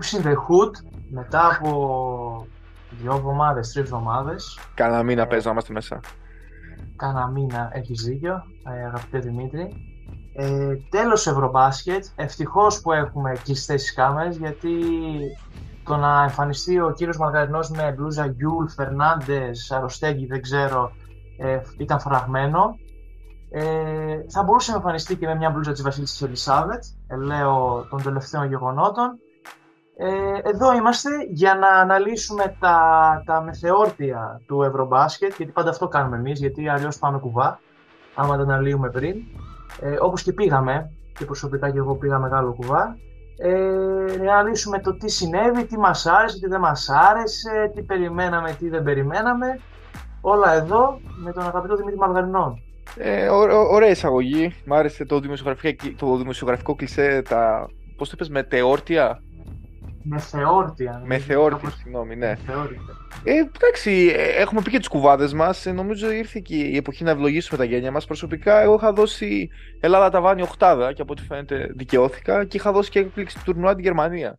Hoops in the Hood μετά από δύο εβδομάδες, τρεις εβδομάδες. Κάνα μήνα ε, να είμαστε μέσα. Κάνα μήνα έχεις δίκιο, ε, αγαπητέ Δημήτρη. Ε, τέλος Ευρωμπάσκετ, ευτυχώς που έχουμε κλειστέ τι κάμερες γιατί το να εμφανιστεί ο κύριος Μαργαρινός με μπλούζα Γιούλ, Φερνάντες, Αροστέγγι, δεν ξέρω, ε, ήταν φραγμένο. Ε, θα μπορούσε να εμφανιστεί και με μια μπλούζα της Βασίλισσας Ελισάβετ, ε, λέω των τελευταίων γεγονότων. Ε, εδώ είμαστε για να αναλύσουμε τα, τα μεθεόρτια του Ευρωμπάσκετ, γιατί πάντα αυτό κάνουμε εμείς, γιατί αλλιώς πάμε κουβά, άμα τα αναλύουμε πριν. Ε, όπως και πήγαμε, και προσωπικά και εγώ πήγα μεγάλο κουβά, ε, να αναλύσουμε το τι συνέβη, τι μας άρεσε, τι δεν μας άρεσε, τι περιμέναμε, τι δεν περιμέναμε. Όλα εδώ με τον αγαπητό Δημήτρη Μαργαρινό. Ε, ωραία εισαγωγή. Μ' άρεσε το δημοσιογραφικό, το δημοσιογραφικό κλισέ, τα, πώς το είπες, μετεόρτια; Μεθεόρτια. Μεθεόρτια, συγγνώμη, ναι. Ε, εντάξει, ε, έχουμε πει και τι κουβάδες μας. Ε, νομίζω ήρθε και η εποχή να ευλογήσουμε τα γένια μας. Προσωπικά, εγώ είχα δώσει Ελλάδα τα βάνη οχτάδα και από ό,τι φαίνεται δικαιώθηκα και είχα δώσει και έκπληξη του τουρνουά την Γερμανία.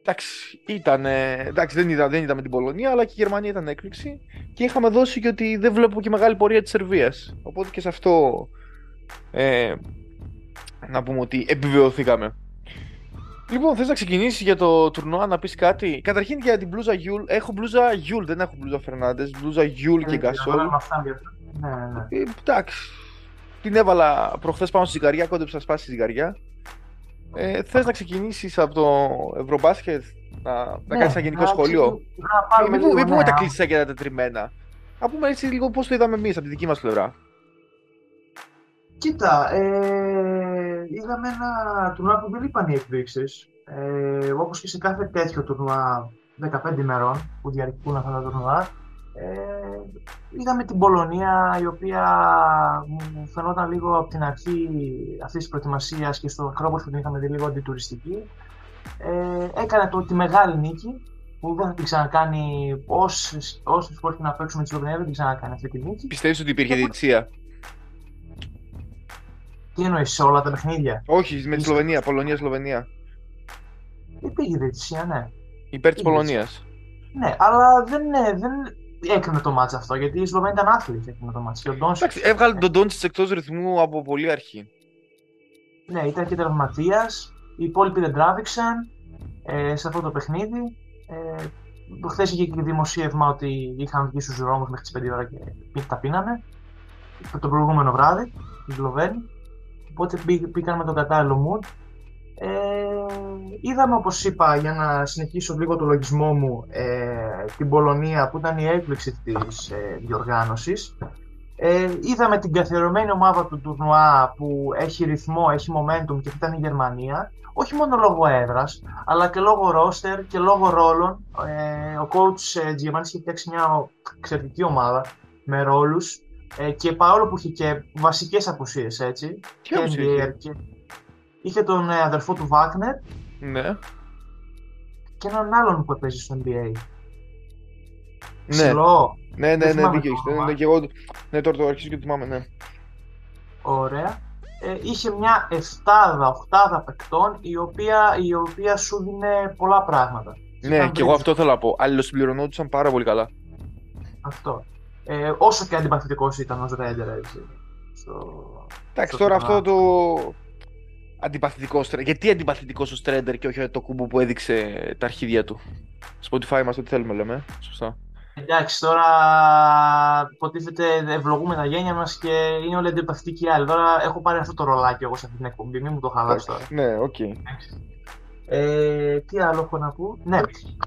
Εντάξει, ήταν, εντάξει δεν, είδα, δεν είδαμε την Πολωνία, αλλά και η Γερμανία ήταν έκπληξη. Και είχαμε δώσει και ότι δεν βλέπω και μεγάλη πορεία της Σερβίας. Οπότε και σε αυτό ε, να πούμε ότι επιβεβαιωθήκαμε. Λοιπόν, θες να ξεκινήσεις για το τουρνουά να πεις κάτι; Καταρχήν για την μπλούζα Γιουλ. Έχω μπλούζα Γιουλ, δεν έχω μπλούζα Φερνάντες. Μπλούζα Γιουλ και Γκασόλ. Ναι, ναι. Ε, εντάξει. Την έβαλα προχθές πάνω στη ζυγαριά, κόντεψα σπάσει τη ζυγαριά. Ε, Θες να ξεκινήσεις από το Ευρωμπάσκετ, να, να ναι, κάνεις ένα γενικό σχόλιο; Να μην πούμε τα κλισέ και τα τετριμμένα. Να πούμε έτσι λίγο πώς το είδαμε εμείς από τη δική μας πλευρά. Κοίτα, ε, είδαμε ένα τουρνουά που δεν είπαν οι εκδείξει. Ε, Όπως και σε κάθε τέτοιο τουρνουά 15 ημερών που διαρκούν αυτά τα τουρνουά. Ε, είδαμε την Πολωνία η οποία μου φαινόταν λίγο από την αρχή αυτής της προετοιμασίας και στο χρόνο που την είχαμε δει λίγο αντιτουριστική. Ε, έκανε το, τη μεγάλη νίκη που δεν θα την ξανακάνει όσε φορέ να παίξουμε τη Σλοβενία, δεν την ξανακάνει αυτή τη νίκη. Πιστεύεις ότι υπήρχε διετησία. Τι εννοείς σε όλα τα παιχνίδια; Όχι, με τη Σλοβενία, Πολωνία-Σλοβενία. Υπήρχε διαιτησία, ναι. Υπέρ της Πολωνίας. Ναι, αλλά δεν, ναι, δεν έκρινε το μάτς αυτό γιατί η Σλοβενία ήταν άθλη έκρινε το μάτς. Εντάξει, έβγαλε τον Ντόντσιτς εκτός ρυθμού από πολύ αρχή. Ναι, ήταν και τραυματία. Οι υπόλοιποι δεν τράβηξαν ε, σε αυτό το παιχνίδι. Ε, Χθες είχε και δημοσίευμα ότι είχαν βγει στους δρόμους μέχρι τις 5 ώρα και τα πίνανε. Το προηγούμενο βράδυ, οι Σλοβαίνοι. Οπότε πήγαν με τον κατάλληλο mood. Ε, είδαμε όπως είπα για να συνεχίσω λίγο το λογισμό μου ε, την Πολωνία που ήταν η έκπληξη της ε, διοργάνωσης. Ε, είδαμε την καθιερωμένη ομάδα του τουρνουά που έχει ρυθμό, έχει momentum και ήταν η Γερμανία. Όχι μόνο λόγω έδρας αλλά και λόγω ρόστερ και λόγω ρόλων. Ε, ο coach ε, Giovanni έχει φτιάξει μια εξαιρετική ομάδα με ρόλους ε, και παρόλο που είχε και βασικές απουσίες, έτσι. Και είχε; Και... είχε τον ε, αδερφό του Βάκνερ. Ναι. Και έναν άλλον που παίζει στο NBA. Ναι. Ψηλό. Ναι, ναι, ναι, δίκαιο Ναι, ναι, και εγώ, ναι, τώρα το αρχίζω και το θυμάμαι, ναι. Ωραία. Ε, είχε μια εφτάδα, οχτάδα παικτών η οποία, η οποία σου δίνει πολλά πράγματα. Ναι, και εγώ αυτό θέλω να πω. Αλληλοσυμπληρωνόντουσαν πάρα πολύ καλά. Αυτό. Ε, όσο και αντιπαθητικός ήταν ως Ρέντερ, έτσι. Εντάξει, τώρα αυτό το. Αντιπαθητικός Γιατί αντιπαθητικός ο Στρέντερ και όχι το κούμπο που έδειξε τα αρχίδια του; Spotify είμαστε ό,τι θέλουμε, λέμε. Σωστά; Εντάξει, τώρα υποτίθεται ευλογούμε τα γένια μας και είναι όλοι αντιπαθητικοί άλλοι. Τώρα έχω πάρει αυτό το ρολάκι εγώ σε αυτή την εκπομπή, μην μου το χαλάσει τώρα. Ναι, OK. Okay. Ε, τι άλλο έχω να πω; Ναι,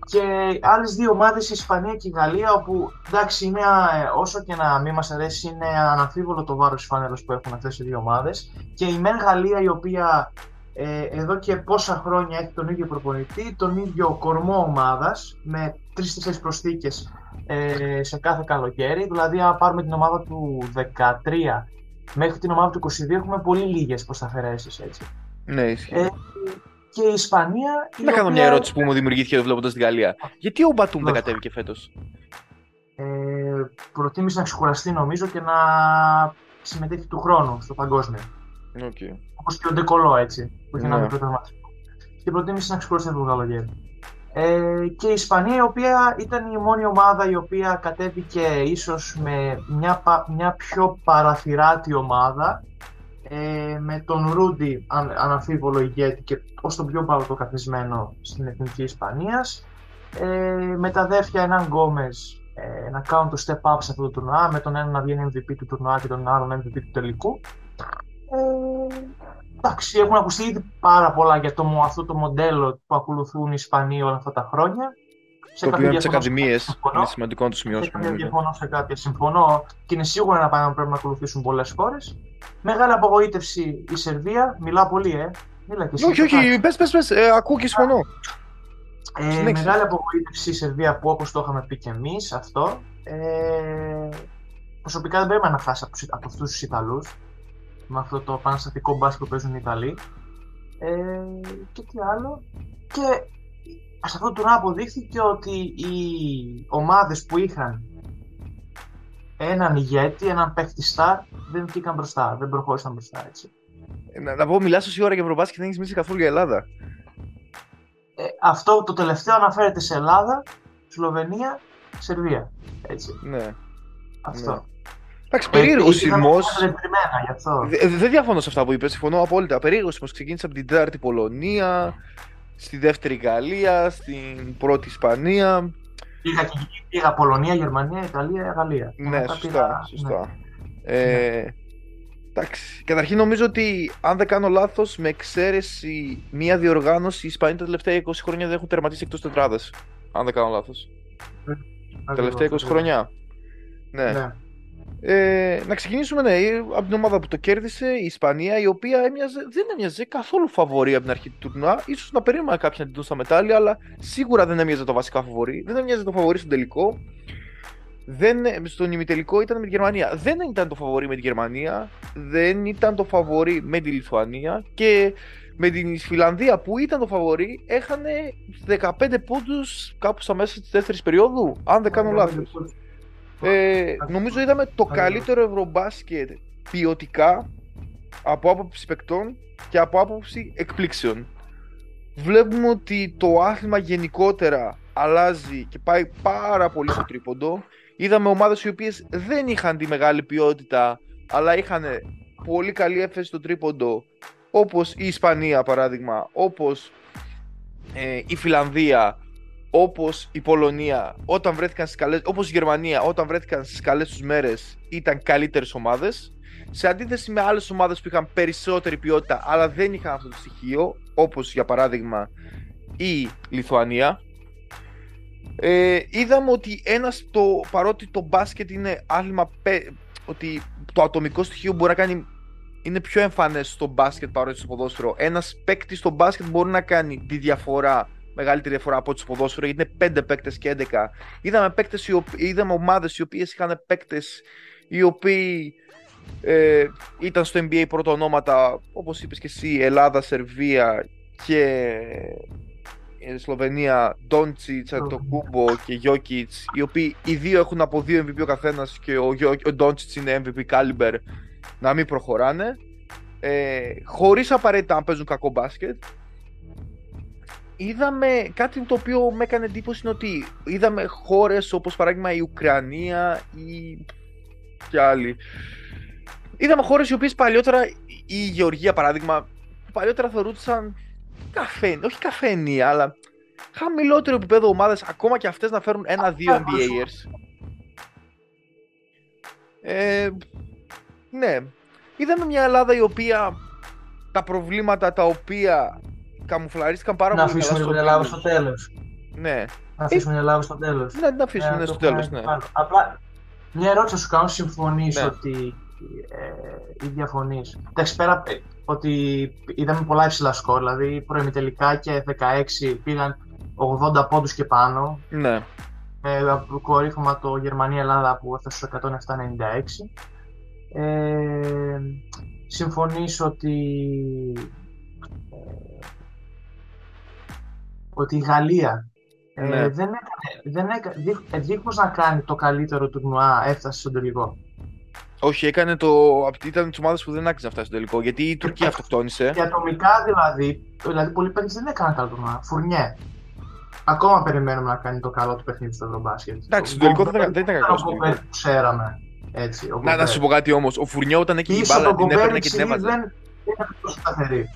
και άλλες δύο ομάδες, η Ισπανία και η Γαλλία, όπου εντάξει, είναι, ε, όσο και να μην μας αρέσει, είναι αναμφίβολο το βάρος της φάνελα που έχουν αυτές οι δύο ομάδες. Και η Μεν Γαλλία, η οποία ε, εδώ και πόσα χρόνια έχει τον ίδιο προπονητή, τον ίδιο κορμό ομάδας, με τρει-τέσσερι προσθήκες ε, σε κάθε καλοκαίρι. Δηλαδή, αν πάρουμε την ομάδα του 13 μέχρι την ομάδα του 22, έχουμε πολύ λίγες προσταφαιρέσει έτσι. Ναι, ισχύει. Ε, και η Ισπανία. Να κάνω μια ερώτηση που μου δημιουργήθηκε βλέποντας τη Γαλλία. Γιατί ο Μπατούμ δεν κατέβηκε φέτος; Ε, προτίμησε να ξεκουραστεί νομίζω και να συμμετέχει του χρόνου στο παγκόσμιο. Okay. Όπως και ο Ντεκολό έτσι, που είχε ναι. ένα μικρό και προτίμησε να ξεχωρίσει το καλοκαίρι. Ε, και η Ισπανία η οποία ήταν η μόνη ομάδα η οποία κατέβηκε ίσως με μια, μια πιο παραθυράτη ομάδα ε, με τον Ρούντι αν, αναμφίβολο ηγέτη και ως τον πιο πρωτοκαθισμένο στην Εθνική Ισπανίας. Ε, με τα αδέρφια έναν Γκόμες ε, να κάνουν το step up σε αυτό το τουρνουά με τον ένα να βγαίνει MVP του τουρνουά και τον άλλον MVP του τελικού. Ε, εντάξει, έχουν ακουστεί ήδη πάρα πολλά για το, αυτό το μοντέλο που ακολουθούν οι Ισπανοί όλα αυτά τα χρόνια. σε το οποίο από τι ακαδημίες είναι σημαντικό να το σημειώσουμε. Δεν διαφωνώ σε κάποια. Συμφωνώ και είναι σίγουρο ένα πράγμα που πρέπει να ακολουθήσουν πολλές χώρες. Μεγάλη απογοήτευση η Σερβία. Μιλάω πολύ, ε. Μίλα και εσύ. Όχι, όχι, πες, πες, πες. Ε, ακούω και συμφωνώ. Ε, μεγάλη απογοήτευση η Σερβία που όπως το είχαμε πει και εμείς αυτό. Ε, προσωπικά δεν πρέπει να χάσει από, από αυτούς τους Ιταλούς με αυτό το πανστατικό μπάσκετ που παίζουν οι Ιταλοί. Ε, και τι άλλο. Και σε αυτό το αποδείχθηκε ότι οι ομάδες που είχαν έναν ηγέτη, έναν παίχτη στάρ, δεν βγήκαν μπροστά, δεν προχώρησαν μπροστά έτσι. Ε, να, να πω, μιλάς τόση ώρα για Ευρωμπάσκετ και δεν έχεις μιλήσει καθόλου για Ελλάδα. Ε, αυτό το τελευταίο αναφέρεται σε Ελλάδα, Σλοβενία, Σερβία. Έτσι. Ναι. Αυτό. Ναι. Εντάξει, περίεργος σεισμό. Δεν διαφωνώ σε αυτά που είπες, συμφωνώ απόλυτα. Περίεργος σεισμό ξεκίνησε από την τέταρτη Πολωνία, στη δεύτερη Γαλλία, στην πρώτη Ισπανία. Πήγα, πήγα Πολωνία, Γερμανία, Ιταλία, Γαλλία. Ναι, σωστά. σωστά. Ναι. Ε, εντάξει. Καταρχήν νομίζω ότι αν δεν κάνω λάθος, με εξαίρεση μία διοργάνωση, οι Ισπανοί τα τελευταία 20 χρόνια δεν έχουν τερματίσει εκτός τετράδας. Αν δεν κάνω λάθος. Ε, τα τελευταία 20 χρόνια. Ναι. ναι. Ε, να ξεκινήσουμε ναι, από την ομάδα που το κέρδισε, η Ισπανία, η οποία έμοιαζε, δεν έμοιαζε καθόλου φαβορή από την αρχή του τουρνουά. σω να περίμενα κάποιοι να την δουν στα μετάλλια, αλλά σίγουρα δεν έμοιαζε το βασικά φαβορή. Δεν έμοιαζε το φαβορή στον τελικό. Δεν, στον ημιτελικό ήταν με τη Γερμανία. Δεν ήταν το φαβορή με τη Γερμανία. Δεν ήταν το φαβορή με τη Λιθουανία. Και με την Φιλανδία που ήταν το φαβορή έχανε 15 πόντους κάπου στα μέσα της δεύτερη περίοδου. Αν δεν κάνω λάθος. Ε, νομίζω είδαμε το καλύτερο ευρωμπάσκετ ποιοτικά από άποψη παικτών και από άποψη εκπλήξεων. Βλέπουμε ότι το άθλημα γενικότερα αλλάζει και πάει πάρα πολύ στο τρίποντο. Είδαμε ομάδες οι οποίες δεν είχαν τη μεγάλη ποιότητα αλλά είχαν πολύ καλή έφεση στο τρίποντο όπως η Ισπανία παράδειγμα, όπως ε, η Φιλανδία όπως η Πολωνία όταν βρέθηκαν στις καλές, όπως η Γερμανία όταν βρέθηκαν στις καλές τους μέρες ήταν καλύτερες ομάδες. Σε αντίθεση με άλλες ομάδες που είχαν περισσότερη ποιότητα αλλά δεν είχαν αυτό το στοιχείο όπως για παράδειγμα η Λιθουανία ε, είδαμε ότι ένας το, παρότι το μπάσκετ είναι άθλημα ότι το ατομικό στοιχείο μπορεί να κάνει είναι πιο εμφανές στο μπάσκετ παρότι στο ποδόσφαιρο ένας παίκτης στο μπάσκετ μπορεί να κάνει τη διαφορά μεγαλύτερη διαφορά από ό,τι στο ποδόσφαιρο, γιατί είναι 5 παίκτες και 11. Είδαμε, παίκτες, είδαμε ομάδες οι οποίες είχαν παίκτες οι οποίοι ε, ήταν στο NBA πρώτα ονόματα, όπως είπες και εσύ, Ελλάδα, Σερβία και η Σλοβενία, Ντόντσιτς, το Κούμπο και Γιώκητς, οι οποίοι οι δύο έχουν από δύο MVP ο καθένας και ο, ο Ντόντσιτς είναι MVP caliber να μην προχωράνε. Ε, Χωρίς απαραίτητα να παίζουν κακό μπάσκετ είδαμε κάτι το οποίο με έκανε εντύπωση είναι ότι είδαμε χώρες όπως παράδειγμα η Ουκρανία ή και άλλοι. Είδαμε χώρες οι οποίες παλιότερα, η Γεωργία παράδειγμα, παλιότερα θεωρούνταν καφέ, όχι καφένια, αλλά χαμηλότερο επίπεδο ομάδες, ακόμα και αυτές να φέρουν ένα-δύο NBAers. Ε, ναι. Είδαμε μια Ελλάδα η οποία τα προβλήματα τα οποία καμουφλαρίστηκαν πάρα να πολύ. Να αφήσουμε την Ελλάδα στο τέλος. Ναι. Να αφήσουμε την Ελλάδα στο τέλος. Ναι, να αφήσουμε ναι, στο τέλος. Ναι. Απλά μια ερώτηση σου κάνω, συμφωνείς ναι. ότι ε, ή διαφωνείς. Εντάξει, πέρα ε, ότι είδαμε πολλά υψηλά σκορ, δηλαδή προημιτελικά και 16 πήγαν 80 πόντους και πάνω. Ναι. Ε, το κορύφωμα το Γερμανία-Ελλάδα που έφτασε στο 107-96. Ε, συμφωνείς ότι ότι η Γαλλία ε, ναι. δεν έκανε, δεν έκανε, δίχως να κάνει το καλύτερο τουρνουά έφτασε στον τελικό. Όχι, έκανε το. ήταν τι ομάδε που δεν άξιζε να φτάσει στο τελικό. Γιατί η Τουρκία αυτοκτόνησε. Και ατομικά δηλαδή, δηλαδή πολλοί παίκτες δεν έκαναν καλό τουρνουά. Φουρνιέ. Ακόμα περιμένουμε να κάνει το καλό του παιχνίδι στο Ευρωμπάσκετ. Εντάξει, στο τελικό δεν, δεν ήταν κακό. που ξέραμε. Έτσι, να, να σου πω κάτι όμως. Ο Φουρνιέ όταν έχει την μπάλα την έπαιρνε και την έβαζε. Δεν είναι τόσο σταθερή.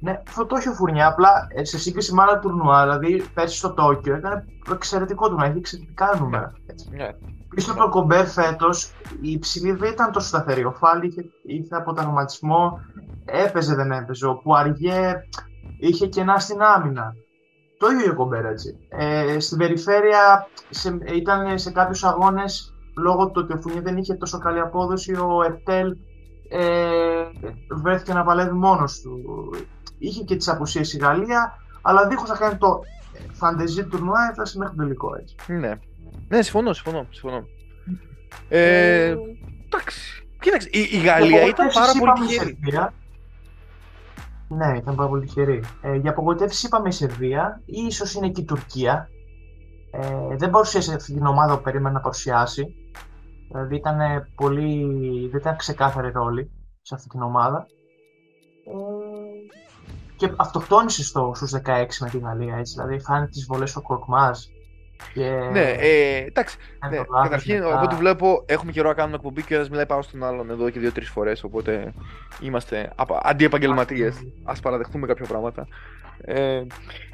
Ναι, αυτό το έχει ο Φουρνιά, απλά ε, σε σύγκριση με άλλα τουρνουά, δηλαδή πέρσι στο Τόκιο έκανε εξαιρετικό τουρνουά, είχε εξαιρετικά νούμερα. Ναι. Πίσω από το Κομπέρ φέτος η υψηλή δεν ήταν τόσο σταθερή. Ο Φάλι είχε, είχε από τραυματισμό, έπαιζε δεν έπαιζε. Ο Πουαριέ είχε κενά στην άμυνα. Το ίδιο ο Κομπέρ έτσι. Ε, στην περιφέρεια σε, ήταν σε κάποιους αγώνες λόγω του ότι ο Φουνιέ δεν είχε τόσο καλή απόδοση. Ο Ερτέλ ε, βρέθηκε να παλεύει μόνος του είχε και τις απουσίες η Γαλλία, αλλά δίχως να κάνει το φαντεζή τουρνουά έφτασε μέχρι το τελικό έτσι. Ναι. Ναι, συμφωνώ, συμφωνώ. συμφωνώ. Ε, εντάξει. Κοίταξε, η, η Γαλλία ήταν πάρα πολύ τυχερή. Ναι, ήταν πάρα πολύ τυχερή. Ε, για απογοητεύσεις είπαμε η Σερβία, ή ίσως είναι και η Τουρκία. Ε, δεν παρουσίασε αυτή την ομάδα που περίμενε να παρουσιάσει. Δηλαδή ήταν πολύ. δεν ήταν ξεκάθαρη ρόλη σε αυτή την ομάδα. Ε, και αυτοκτόνησες στο, στους 16 με τη Γαλλία, έτσι, δηλαδή χάνει τις βολές ο Κορκμάζ. Και... Ναι, ε, εντάξει. Ναι, καταρχήν, μετά... εγώ το βλέπω, έχουμε καιρό να κάνουμε εκπομπή και ένας μιλάει πάνω στον άλλον εδώ και δύο-τρεις φορές. Οπότε είμαστε αντιεπαγγελματίες. Α παραδεχτούμε κάποια πράγματα. Ε,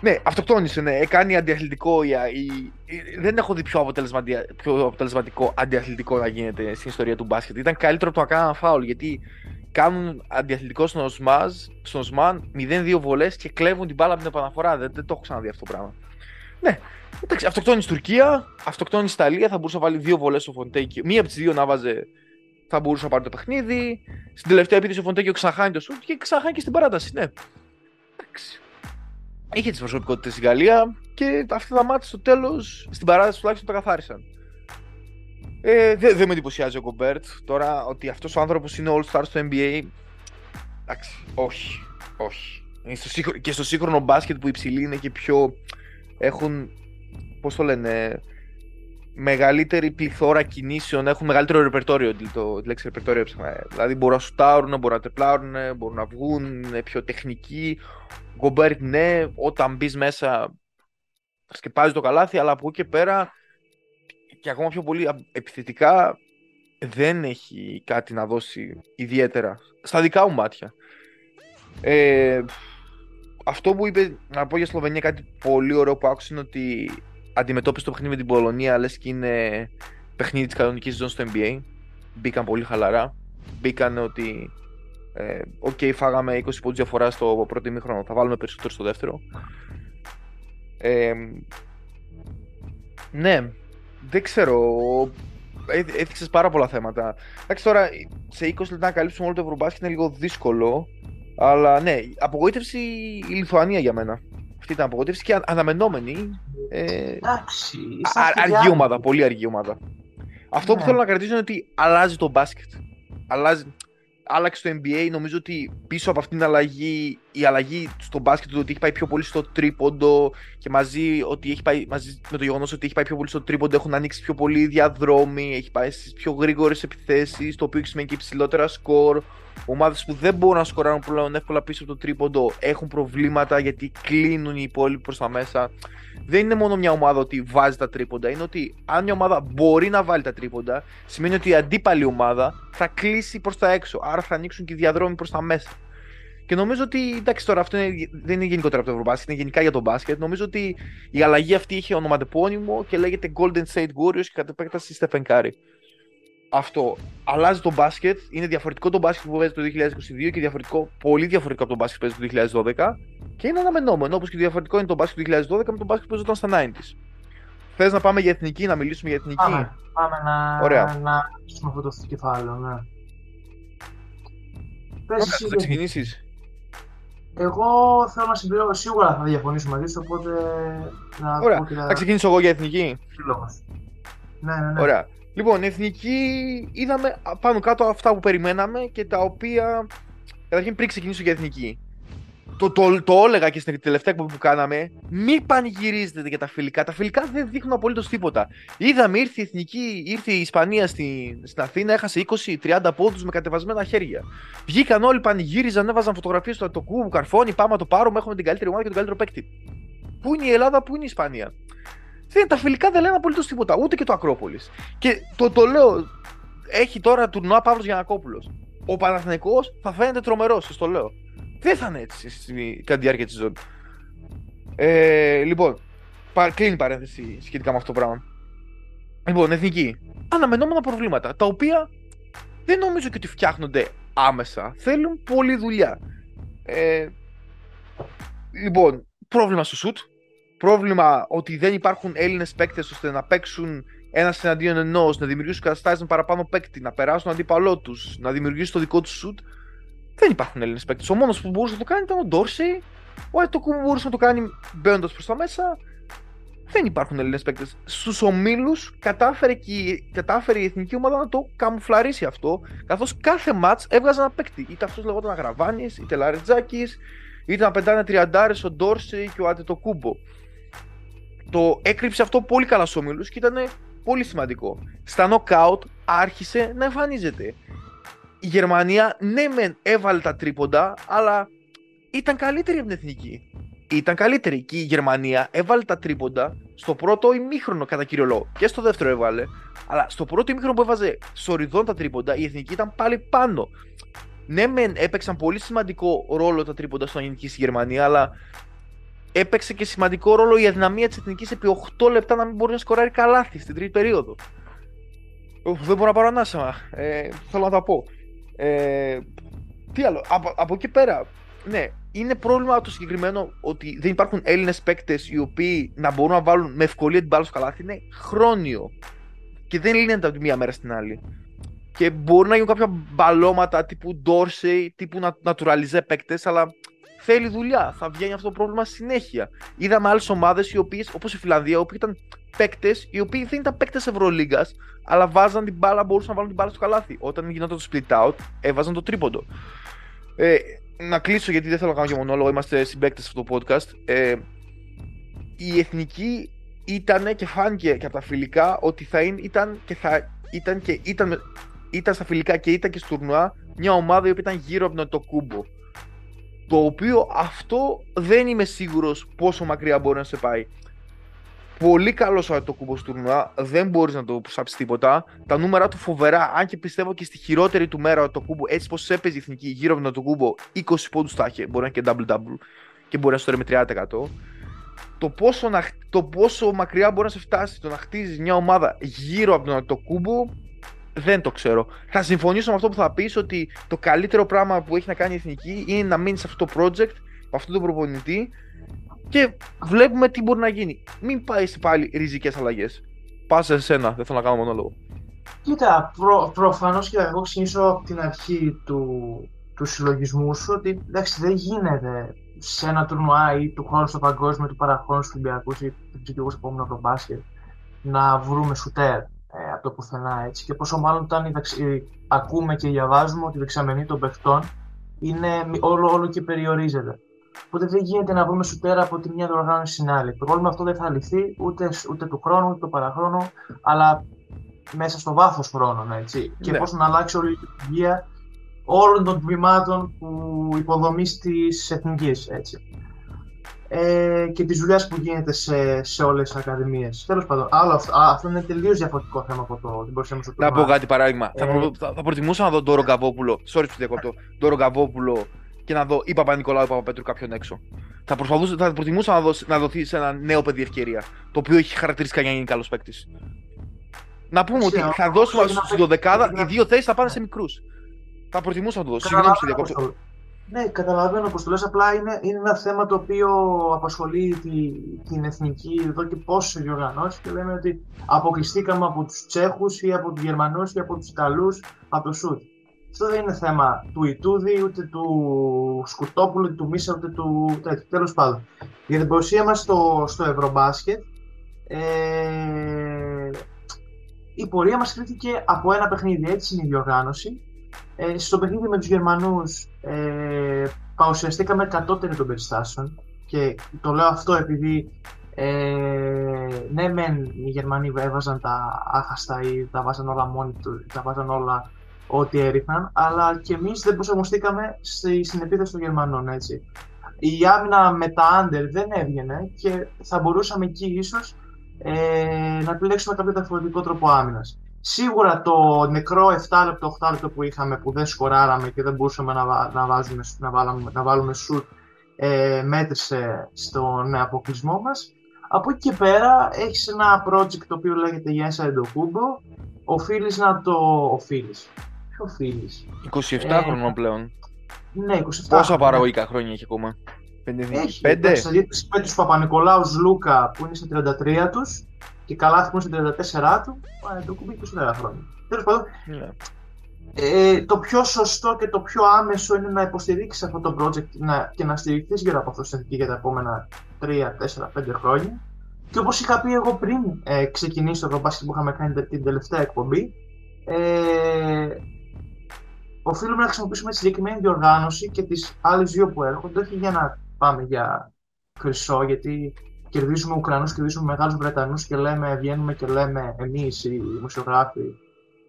ναι, αυτοκτόνησε, ναι. Κάνει αντιαθλητικό. Η, η, δεν έχω δει πιο, αποτελεσματικό, πιο αποτελεσματικό αντιαθλητικό να γίνεται στην ιστορία του μπάσκετ. Ήταν καλύτερο από το να κάνει φάουλ γιατί κάνουν αντιαθλητικό στον Οσμάζ, στον Οσμάν 0-2 βολές και κλέβουν την μπάλα από την επαναφορά. Δεν, δεν το έχω ξαναδεί αυτό το πράγμα. Ναι, εντάξει, αυτοκτόνησε Τουρκία, αυτοκτόνησε Ιταλία, θα μπορούσε να βάλει δύο βολές ο Φοντέκιο. Μία από τις δύο να βάζε θα μπορούσε να πάρει το παιχνίδι. Στην τελευταία επίθεση ο Φοντέκιο ξαναχάνει το σουτ και ξαναχάνει και στην παράταση. Ναι. Εντάξει. Είχε τις προσωπικότητες στην Γαλλία και αυτά τα ματς στο τέλος, στην παράταση τουλάχιστον τα καθάρισαν. Ε, δεν δε με εντυπωσιάζει ο Γκομπέρ. Τώρα ότι αυτός ο άνθρωπος είναι all-star στο NBA. Εντάξει, όχι. Όχι. Στο και στο σύγχρονο μπάσκετ που οι ψηλοί είναι και πιο. έχουν. Πώς το λένε. Μεγαλύτερη πληθώρα κινήσεων, έχουν μεγαλύτερο ρεπερτόριο. Το, τη λέξη ρεπερτόριο Δηλαδή μπορούν να σουτάρουν, μπορούν να ντριμπλάρουν, μπορούν να βγουν, είναι πιο τεχνικοί. Γκομπέρ, ναι, όταν μπεις μέσα σκεπάζεις το καλάθι, αλλά από εκεί και πέρα και ακόμα πιο πολύ επιθετικά δεν έχει κάτι να δώσει ιδιαίτερα στα δικά μου μάτια. Ε, αυτό που είπε να πω για Σλοβενία κάτι πολύ ωραίο που άκουσα είναι ότι αντιμετώπισε το παιχνίδι με την Πολωνία λες και είναι παιχνίδι της κανονικής σεζόν στο NBA μπήκαν πολύ χαλαρά. Μπήκαν ότι ε, OK okay, φάγαμε 20 πόντους διαφορά στο πρώτο ημίχρονο θα βάλουμε περισσότερο στο δεύτερο. Ε, ναι δεν ξέρω. Έθιξε πάρα πολλά θέματα. Εντάξει, τώρα σε 20 λεπτά να καλύψουμε όλο το Ευρωμπάσκετ είναι λίγο δύσκολο. Αλλά ναι, απογοήτευση η Λιθουανία για μένα. Αυτή ήταν απογοήτευση και αναμενόμενη. Ε, Εντάξει. αργή ομάδα, πολύ αργή ομάδα. Αυτό που ναι. θέλω να κρατήσω είναι ότι αλλάζει το μπάσκετ. Αλλάζει, άλλαξε το NBA. Νομίζω ότι πίσω από αυτήν την αλλαγή, η αλλαγή στο μπάσκετ του ότι έχει πάει πιο πολύ στο τρίποντο και μαζί, ότι έχει πάει, μαζί με το γεγονός ότι έχει πάει πιο πολύ στο τρίποντο έχουν ανοίξει πιο πολύ διαδρόμοι, έχει πάει στις πιο γρήγορες επιθέσεις, το οποίο έχει σημαίνει και υψηλότερα σκορ. Ομάδες που δεν μπορούν να σκοράρουν πλέον εύκολα πίσω από το τρίποντο έχουν προβλήματα γιατί κλείνουν οι υπόλοιποι προς τα μέσα δεν είναι μόνο μια ομάδα ότι βάζει τα τρίποντα. Είναι ότι αν μια ομάδα μπορεί να βάλει τα τρίποντα, σημαίνει ότι η αντίπαλη ομάδα θα κλείσει προς τα έξω. Άρα θα ανοίξουν και οι διαδρόμοι προς τα μέσα. Και νομίζω ότι, εντάξει, τώρα αυτό είναι, δεν είναι γενικότερα από το Ευρωμπάσκετ, είναι γενικά για τον μπάσκετ. Νομίζω ότι η αλλαγή αυτή είχε ονοματεπώνυμο και λέγεται Golden State Warriors και κατ' επέκταση Stephen Curry. Αυτό αλλάζει το μπάσκετ, είναι διαφορετικό το μπάσκετ που παίζει το 2022 και διαφορετικό, πολύ διαφορετικό από το μπάσκετ που παίζει το 2012 και είναι αναμενόμενο όπως και διαφορετικό είναι το μπάσκετ του 2012 με το μπάσκετ που παίζονταν στα 90s. Θες να πάμε για εθνική, να μιλήσουμε για εθνική; Πάμε, πάμε να, Ωραία. να μιλήσουμε αυτό το κεφάλαιο, ναι. Πες εσύ, θα ξεκινήσεις. Εγώ θέλω να συμπληρώσω, σίγουρα θα διαφωνήσω μαζί σου, οπότε να Ωραία. Θα... θα ξεκινήσω εγώ για εθνική. Ναι, ναι, ναι. Ωραία. Λοιπόν, εθνική είδαμε πάνω κάτω αυτά που περιμέναμε και τα οποία. Καταρχήν πριν ξεκινήσω για εθνική. το, το, το έλεγα και στην τελευταία εκπομπή που κάναμε, μην πανηγυρίζετε για τα φιλικά. Τα φιλικά δεν δείχνουν απολύτως τίποτα. Είδαμε, ήρθε η, εθνική, ήρθε η Ισπανία στην, στην Αθήνα, έχασε 20-30 πόντους με κατεβασμένα χέρια. Βγήκαν όλοι, πανηγύριζαν, έβαζαν φωτογραφίες στο το κούμπου, καρφώνει, πάμε να το πάρουμε, έχουμε την καλύτερη ομάδα και τον καλύτερο παίκτη. Πού είναι η Ελλάδα, πού είναι η Ισπανία; Δεν, τα φιλικά δεν λένε απολύτως τίποτα, ούτε και το Ακρόπολης. Και το, το λέω, έχει τώρα τουρνουά Παύλο Γιανακόπουλος. Ο Παναθηναϊκός θα φαίνεται τρομερός, σας το λέω. Δεν θα είναι έτσι κατά τη διάρκεια της ζωής. Ε, λοιπόν, κλείνει η παρένθεση σχετικά με αυτό το πράγμα. Λοιπόν, εθνική. Αναμενόμενα προβλήματα, τα οποία δεν νομίζω και ότι φτιάχνονται άμεσα. Θέλουν πολλή δουλειά. Ε, λοιπόν, πρόβλημα στο σουτ. Πρόβλημα ότι δεν υπάρχουν Έλληνες παίκτες ώστε να παίξουν ένας εναντίον ενός, να δημιουργήσουν καταστάσεις με παραπάνω παίκτη, να περάσουν τον αντίπαλό τους, να δημιουργήσουν το δικό τους σουτ. Δεν υπάρχουν Έλληνες παίκτες. Ο μόνος που μπορούσε να το κάνει ήταν ο Ντόρσεϊ. Ο Έτοκου μπορούσε να το κάνει μπαίνοντας προς τα μέσα. Δεν υπάρχουν Έλληνες παίκτες. Στους ομίλους κατάφερε, κατάφερε η εθνική ομάδα να το καμουφλαρίσει αυτό, καθώς κάθε ματ έβγαζε ένα παίκτη. Είτε αυτός λεγόταν Αγραβάνης, είτε Λαρετζάκης, είτε να πετάνε τριαντάρες ο Ντόρσεϊ και ο Αντετοκούμπο. Το έκρυψε αυτό πολύ καλά στους ομίλους και ήταν πολύ σημαντικό. Στα knockout άρχισε να εμφανίζεται η Γερμανία ναι μεν έβαλε τα τρίποντα, αλλά ήταν καλύτερη από την εθνική. Ήταν καλύτερη και η Γερμανία έβαλε τα τρίποντα στο πρώτο ημίχρονο κατά κύριο λόγο. Και στο δεύτερο έβαλε. Αλλά στο πρώτο ημίχρονο που έβαζε σοριδών τα τρίποντα, η εθνική ήταν πάλι πάνω. Ναι, μεν έπαιξαν πολύ σημαντικό ρόλο τα τρίποντα στο γενική στη Γερμανία, αλλά έπαιξε και σημαντικό ρόλο η αδυναμία της εθνικής επί 8 λεπτά να μην μπορεί να σκοράρει καλάθι στην τρίτη περίοδο. Δεν μπορώ να πάρω ανάσα. Ε, θέλω να τα πω. Ε, τι άλλο, από, από εκεί πέρα, ναι, είναι πρόβλημα το συγκεκριμένο ότι δεν υπάρχουν Έλληνες παίκτες οι οποίοι να μπορούν να βάλουν με ευκολία την μπάλα στο καλάθι. Είναι χρόνιο. Και δεν λύνεται από τη μία μέρα στην άλλη. Και μπορεί να γίνουν κάποια μπαλώματα τύπου Dorsey, τύπου naturalize παίκτες, αλλά θέλει δουλειά. Θα βγαίνει αυτό το πρόβλημα συνέχεια. Είδαμε άλλες ομάδες οι οποίες, όπως η Φιλανδία, όπου ήταν παίκτες οι οποίοι δεν ήταν παίκτες Ευρωλίγκας, αλλά βάζαν την μπάλα, μπορούσαν να βάλουν την μπάλα στο καλάθι. Όταν γινόταν το split out, έβαζαν το τρίποντο. Ε, να κλείσω γιατί δεν θέλω να κάνω και μονόλογο, είμαστε συμπαίκτες αυτό το podcast. Ε, η εθνική ήταν και φάνηκε και από τα φιλικά ότι θα είναι, ήταν και θα ήταν και ήταν, ήταν στα φιλικά και ήταν και στο τουρνουά μια ομάδα η οποία ήταν γύρω από το κούμπο. Το οποίο αυτό δεν είμαι σίγουρος πόσο μακριά μπορεί να σε πάει πολύ καλός ο το κούμπο του τουρνουά. Δεν μπορείς να το ψάψεις τίποτα. Τα νούμερα του φοβερά. Αν και πιστεύω και στη χειρότερη του μέρα το κούμπο, έτσι πως έπαιζε η εθνική γύρω από το κούμπο, 20 πόντους θα είχε. Μπορεί να είναι και double-double και μπορεί να στο με 30%. Το πόσο, να, το πόσο μακριά μπορεί να σε φτάσει το να χτίζεις μια ομάδα γύρω από το κούμπο, δεν το ξέρω. Θα συμφωνήσω με αυτό που θα πεις ότι το καλύτερο πράγμα που έχει να κάνει η εθνική είναι να μείνει σε αυτό το project, με αυτόν τον προπονητή και βλέπουμε τι μπορεί να γίνει. Μην πάει πάλι ριζικές αλλαγές. Πας σε εσένα, δεν θέλω να κάνω μονόλογο. Κοίτα, προ, προφανώς και εγώ ξεκινήσω από την αρχή του, του συλλογισμού σου ότι εντάξει, δεν γίνεται σε ένα τουρνουά ή του χρόνου στο παγκόσμιο του παραχρόνου στους Ολυμπιακούς ή δεν ξέρω εγώ επόμενο από το μπάσκετ να βρούμε σουτέρ ε, από το πουθενά έτσι. Και πόσο μάλλον όταν ε, ακούμε και διαβάζουμε ότι η δεξαμενή των παιχτών είναι όλο, όλο και περιορίζεται. Οπότε δεν γίνεται να βρούμε σουτέρα από τη μια οργάνωση στην άλλη. Το πρόβλημα αυτό δεν θα λυθεί ούτε, ούτε του χρόνου, ούτε του παραχρόνου, αλλά μέσα στο βάθος χρόνων. Έτσι. Και ναι. πώς να αλλάξει όλη η λειτουργία όλων των τμήματων που υποδομής της εθνικής. Ε, και της δουλειάς που γίνεται σε, σε όλες τις ακαδημίες. Τέλος πάντων, άλλο αυτό, αυτό είναι τελείως διαφορετικό θέμα από το, την παρουσία μα Να πω κάτι παράδειγμα. Ε, θα, προ, θα, θα, προτιμούσα να δω τον Ρογκαβόπουλο. Sorry που διακόπτω. Τον Ρογκαβόπουλο και να δω ή Παπα-Νικολάου ή Παπα-Πέτρου κάποιον έξω. Θα, θα προτιμούσα να, δώσει, να δοθεί σε ένα νέο παιδί ευκαιρία. Το οποίο έχει χαρακτηριστικά για να γίνει καλός παίκτης. Να πούμε ότι θα δώσουμε στην δεκάδα, οι δύο θέσεις θα πάνε σε μικρούς. Θα προτιμούσα να το δώσω. Συγγνώμη που διακόπτω. Ναι, καταλαβαίνω πω το λες. Απλά είναι, είναι ένα θέμα το οποίο απασχολεί τη, την εθνική εδώ και πόσε διοργανώσεις και λέμε ότι αποκλειστήκαμε από τους Τσέχους ή από τους Γερμανούς ή από τους Ιταλούς από το Σουτ. Αυτό δεν είναι θέμα του Ιτούδη, ούτε του Σκουτόπουλου, ούτε του Μίσα, ούτε του τέτοιου. Τέλος πάντων. Για την παρουσία μας στο, στο Ευρωμπάσκετ, ε, η πορεία μας κρίθηκε από ένα παιχνίδι. Έτσι είναι η διοργάνωση. Ε, στο παιχνίδι με τους Γερμανούς ε, παρουσιαστήκαμε κατώτεροι των περιστάσεων και το λέω αυτό επειδή ε, ναι μεν οι Γερμανοί έβαζαν τα άχαστα ή τα βάζαν όλα μόνοι του, τα βάζαν όλα ό,τι έριχναν, αλλά και εμείς δεν προσαρμοστήκαμε στην επίθεση των Γερμανών, έτσι. Η άμυνα με τα άντερ δεν έβγαινε και θα μπορούσαμε εκεί ίσως ε, να επιλέξουμε κάποιο διαφορετικό τρόπο άμυνας. Σίγουρα το νεκρό 7 λεπτό, 8 λεπτό που είχαμε που δεν σκοράραμε και δεν μπορούσαμε να, να, βάζουμε, να, βάλουμε, να βάλουμε σουτ ε, μέτρησε στον αποκλεισμό μας. Από εκεί και πέρα έχεις ένα project το οποίο λέγεται Yes Kubo. Οφείλεις να το οφείλεις. Ποιο οφείλεις; 27 ε, χρονών πλέον. Ναι, 27 Πόσα παραγωγικά χρόνια έχει ακόμα; 5. Έχει, με του Παπα-Νικολάους Λούκα που είναι στα 33 τους και καλά που είναι στα 34 του. Το κουμπί 24 χρόνια. Τέλος πάντων, yeah. Ναι. Ε, το πιο σωστό και το πιο άμεσο είναι να υποστηρίξεις αυτό το project να, και να στηριχθείς γύρω από αυτό στην για τα επόμενα 3, 4, 5 χρόνια. Και όπως είχα πει εγώ πριν ε, ξεκινήσει το Ευρωμπάσκετ που είχαμε κάνει την τελευταία εκπομπή, ε, οφείλουμε να χρησιμοποιήσουμε τη συγκεκριμένη διοργάνωση και τις άλλες δύο που έρχονται, όχι για να πάμε για χρυσό, γιατί κερδίζουμε Ουκρανούς, κερδίζουμε μεγάλους Βρετανούς και λέμε, βγαίνουμε και λέμε εμείς οι δημοσιογράφοι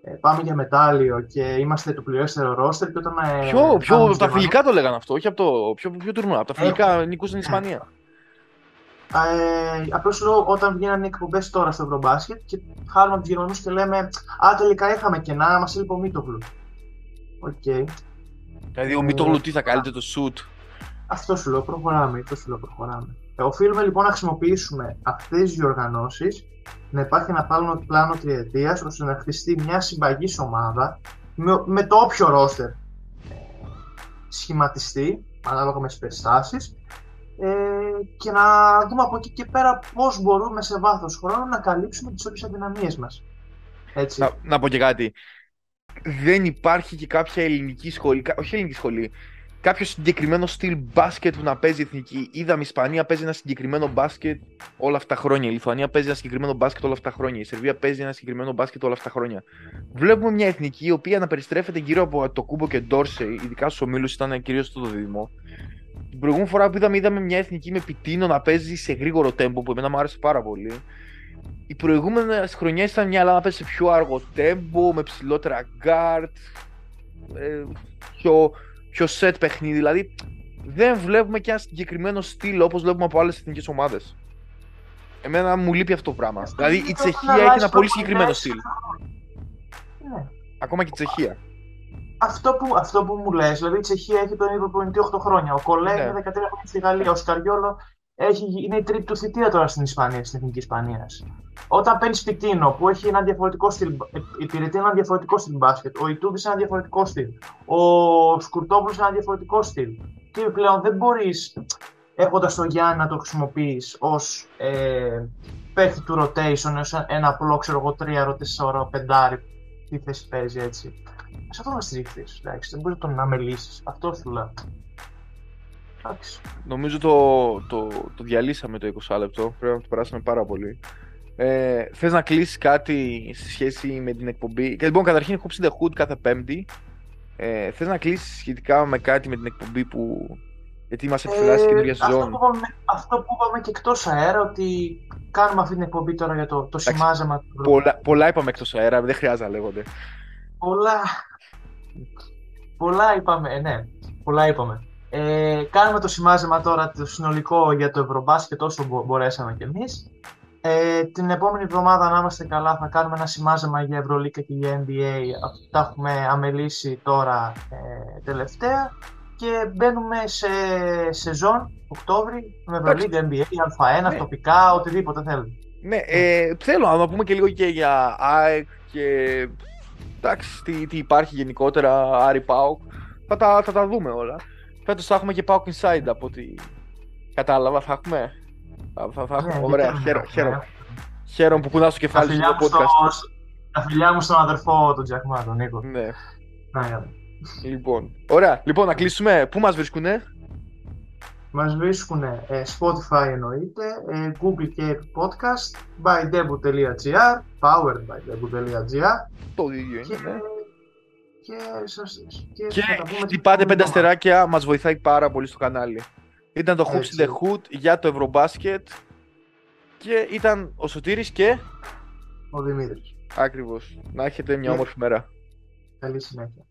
ε, πάμε για μετάλλιο και είμαστε το πληρέστερο ρόστερ και όταν... Ε, ποιο, ποιο, από τα φιλικά το λέγανε αυτό, όχι από το ποιο, ποιο τουρνουά, από τα φιλικά ε, νικούσαν στην Ισπανία. Ε, Απλώς λέω όταν βγαίνανε οι εκπομπές τώρα στο Ευρωμπάσκετ και χάνουμε τους Γερμανούς και λέμε Α, τελικά είχαμε κενά, μας έλειπε ο Μίτογλου. OK. Okay. Δηλαδή ο Μίτογλου τι θα κάνετε το σουτ; Αυτό σου λέω, προχωράμε. Αυτό σου λέω, προχωράμε. Ε, οφείλουμε λοιπόν να χρησιμοποιήσουμε αυτές τις διοργανώσεις να υπάρχει ένα πλάνο, πλάνο τριετίας ώστε να χτιστεί μια συμπαγής ομάδα με, με το όποιο ρόστερ ε, σχηματιστεί ανάλογα με τις περιστάσεις ε, και να δούμε από εκεί και πέρα πώς μπορούμε σε βάθος χρόνου να καλύψουμε τις όποιες αδυναμίες μας. Να, να πω και κάτι. Δεν υπάρχει και κάποια ελληνική σχολή, όχι ελληνική σχολή, κάποιος συγκεκριμένο στυλ μπάσκετ που να παίζει εθνική. Είδαμε η Ισπανία παίζει ένα συγκεκριμένο μπάσκετ όλα αυτά τα χρόνια. Η Λιθουανία παίζει ένα συγκεκριμένο μπάσκετ όλα αυτά τα χρόνια. Η Σερβία παίζει ένα συγκεκριμένο μπάσκετ όλα αυτά τα χρόνια. Βλέπουμε μια εθνική η οποία να περιστρέφεται γύρω από Αντετοκούνμπο και Ντόρσεϊ, ειδικά στους ομίλους ήταν κυρίως στο δίδυμο. Την προηγούμενη φορά που είδαμε, είδαμε μια εθνική με Πιτίνο να παίζει σε γρήγορο τέμπο που εμένα μου άρεσε πάρα πολύ. Οι προηγούμενες χρονιές ήταν μια Ελλάδα να παίζει σε πιο αργό τέμπο, με ψηλότερα γκαρντ, ε, πιο πιο set παιχνίδι. Δηλαδή δεν βλέπουμε και ένα συγκεκριμένο στυλ όπως βλέπουμε από άλλες εθνικές ομάδες. Εμένα μου λείπει αυτό το πράγμα. Δηλαδή η Τσεχία έχει ένα πολύ συγκεκριμένο στυλ. Ναι. Ακόμα και η Τσεχία. Αυτό που, αυτό που μου λες, δηλαδή η Τσεχία έχει τον ίδιο προπονητή 8 χρόνια. Ο Κολέ ναι. είναι 13 χρόνια στη Γαλλία. Ο Σκαριόλο έχει, είναι η τρίτη του θητεία τώρα στην Ισπανία, στην Εθνική Ισπανίας. Όταν παίρνεις Πιτίνο που έχει ένα διαφορετικό στυλ, ε, υπηρετεί ένα διαφορετικό στυλ μπάσκετ, ο Ιτούδη ένα διαφορετικό στυλ, ο Σκουρτόπουλος ένα διαφορετικό στυλ. Και πλέον δεν μπορείς έχοντας το Γιάννη να το χρησιμοποιείς ως ε, παίχτη του rotation, ως ένα απλό ξέρω εγώ 3 4 πεντάρι. Τι θέση παίζει έτσι. Σε αυτό να στηριχθείς. Δεν μπορείς να τον αμελήσεις. Αυτό σου λέω. Νομίζω το, το, το διαλύσαμε το 20 λεπτό. Πρέπει να το περάσουμε πάρα πολύ. Ε, Θες να κλείσεις κάτι σε σχέση με την εκπομπή; Και λοιπόν, καταρχήν έχω The Hood κάθε Πέμπτη. Ε, Θες να κλείσεις σχετικά με κάτι με την εκπομπή που. Γιατί μας επιφυλάσσει ε, καινούργια σεζόν; Αυτό που είπαμε και εκτός αέρα, ότι κάνουμε αυτή την εκπομπή τώρα για το, το σημάζεμα. Πολλά, πολλά είπαμε εκτός αέρα, δεν χρειάζεται να λέγονται. Πολλά. Πολλά είπαμε, ναι. Πολλά είπαμε. Ε, κάνουμε το σημάζεμα τώρα το συνολικό για το Ευρωμπάσκετ όσο μπορέσαμε κι εμείς. Ε, την επόμενη εβδομάδα, να είμαστε καλά, θα κάνουμε ένα σημάζεμα για Ευρωλίκα και για NBA. Αυτό τα έχουμε αμελήσει τώρα ε, τελευταία. Και μπαίνουμε σε σεζόν Οκτώβρη με Ευρωλίκα, NBA, Α1, ναι. τοπικά, οτιδήποτε θέλουμε. Ναι, ε, θέλω να πούμε και λίγο και για ΑΕΚ και εντάξει, τι, τι υπάρχει γενικότερα, Άρη Πάουκ. Θα τα, θα τα δούμε όλα. Φέτος θα έχουμε και Pauk Inside από ό,τι κατάλαβα. Θα έχουμε. Θα, θα, έχουμε. Ναι, Ωραία, χαίρομαι. Χαίρομαι που κουνάς το κεφάλι σου το podcast. Τα φιλιά μου στον αδερφό του Τζακμά, τον Νίκο. Ναι. Λοιπόν, ωραία. Λοιπόν, να κλείσουμε. Πού μας βρίσκουνε; Μας βρίσκουν ε, Spotify εννοείται, ε, Google και Podcast, bydebu.gr, powered by debu.gr Το ίδιο είναι, ναι Και, σας, και, και χτυπάτε πέντε αστεράκια, μας βοηθάει πάρα πολύ στο κανάλι. Ήταν το Hoops in the Hood για το Ευρωμπάσκετ και ήταν ο Σωτήρης και... Ο Δημήτρης. Ακριβώς. Να έχετε μια όμορφη μέρα. Καλή συνέχεια.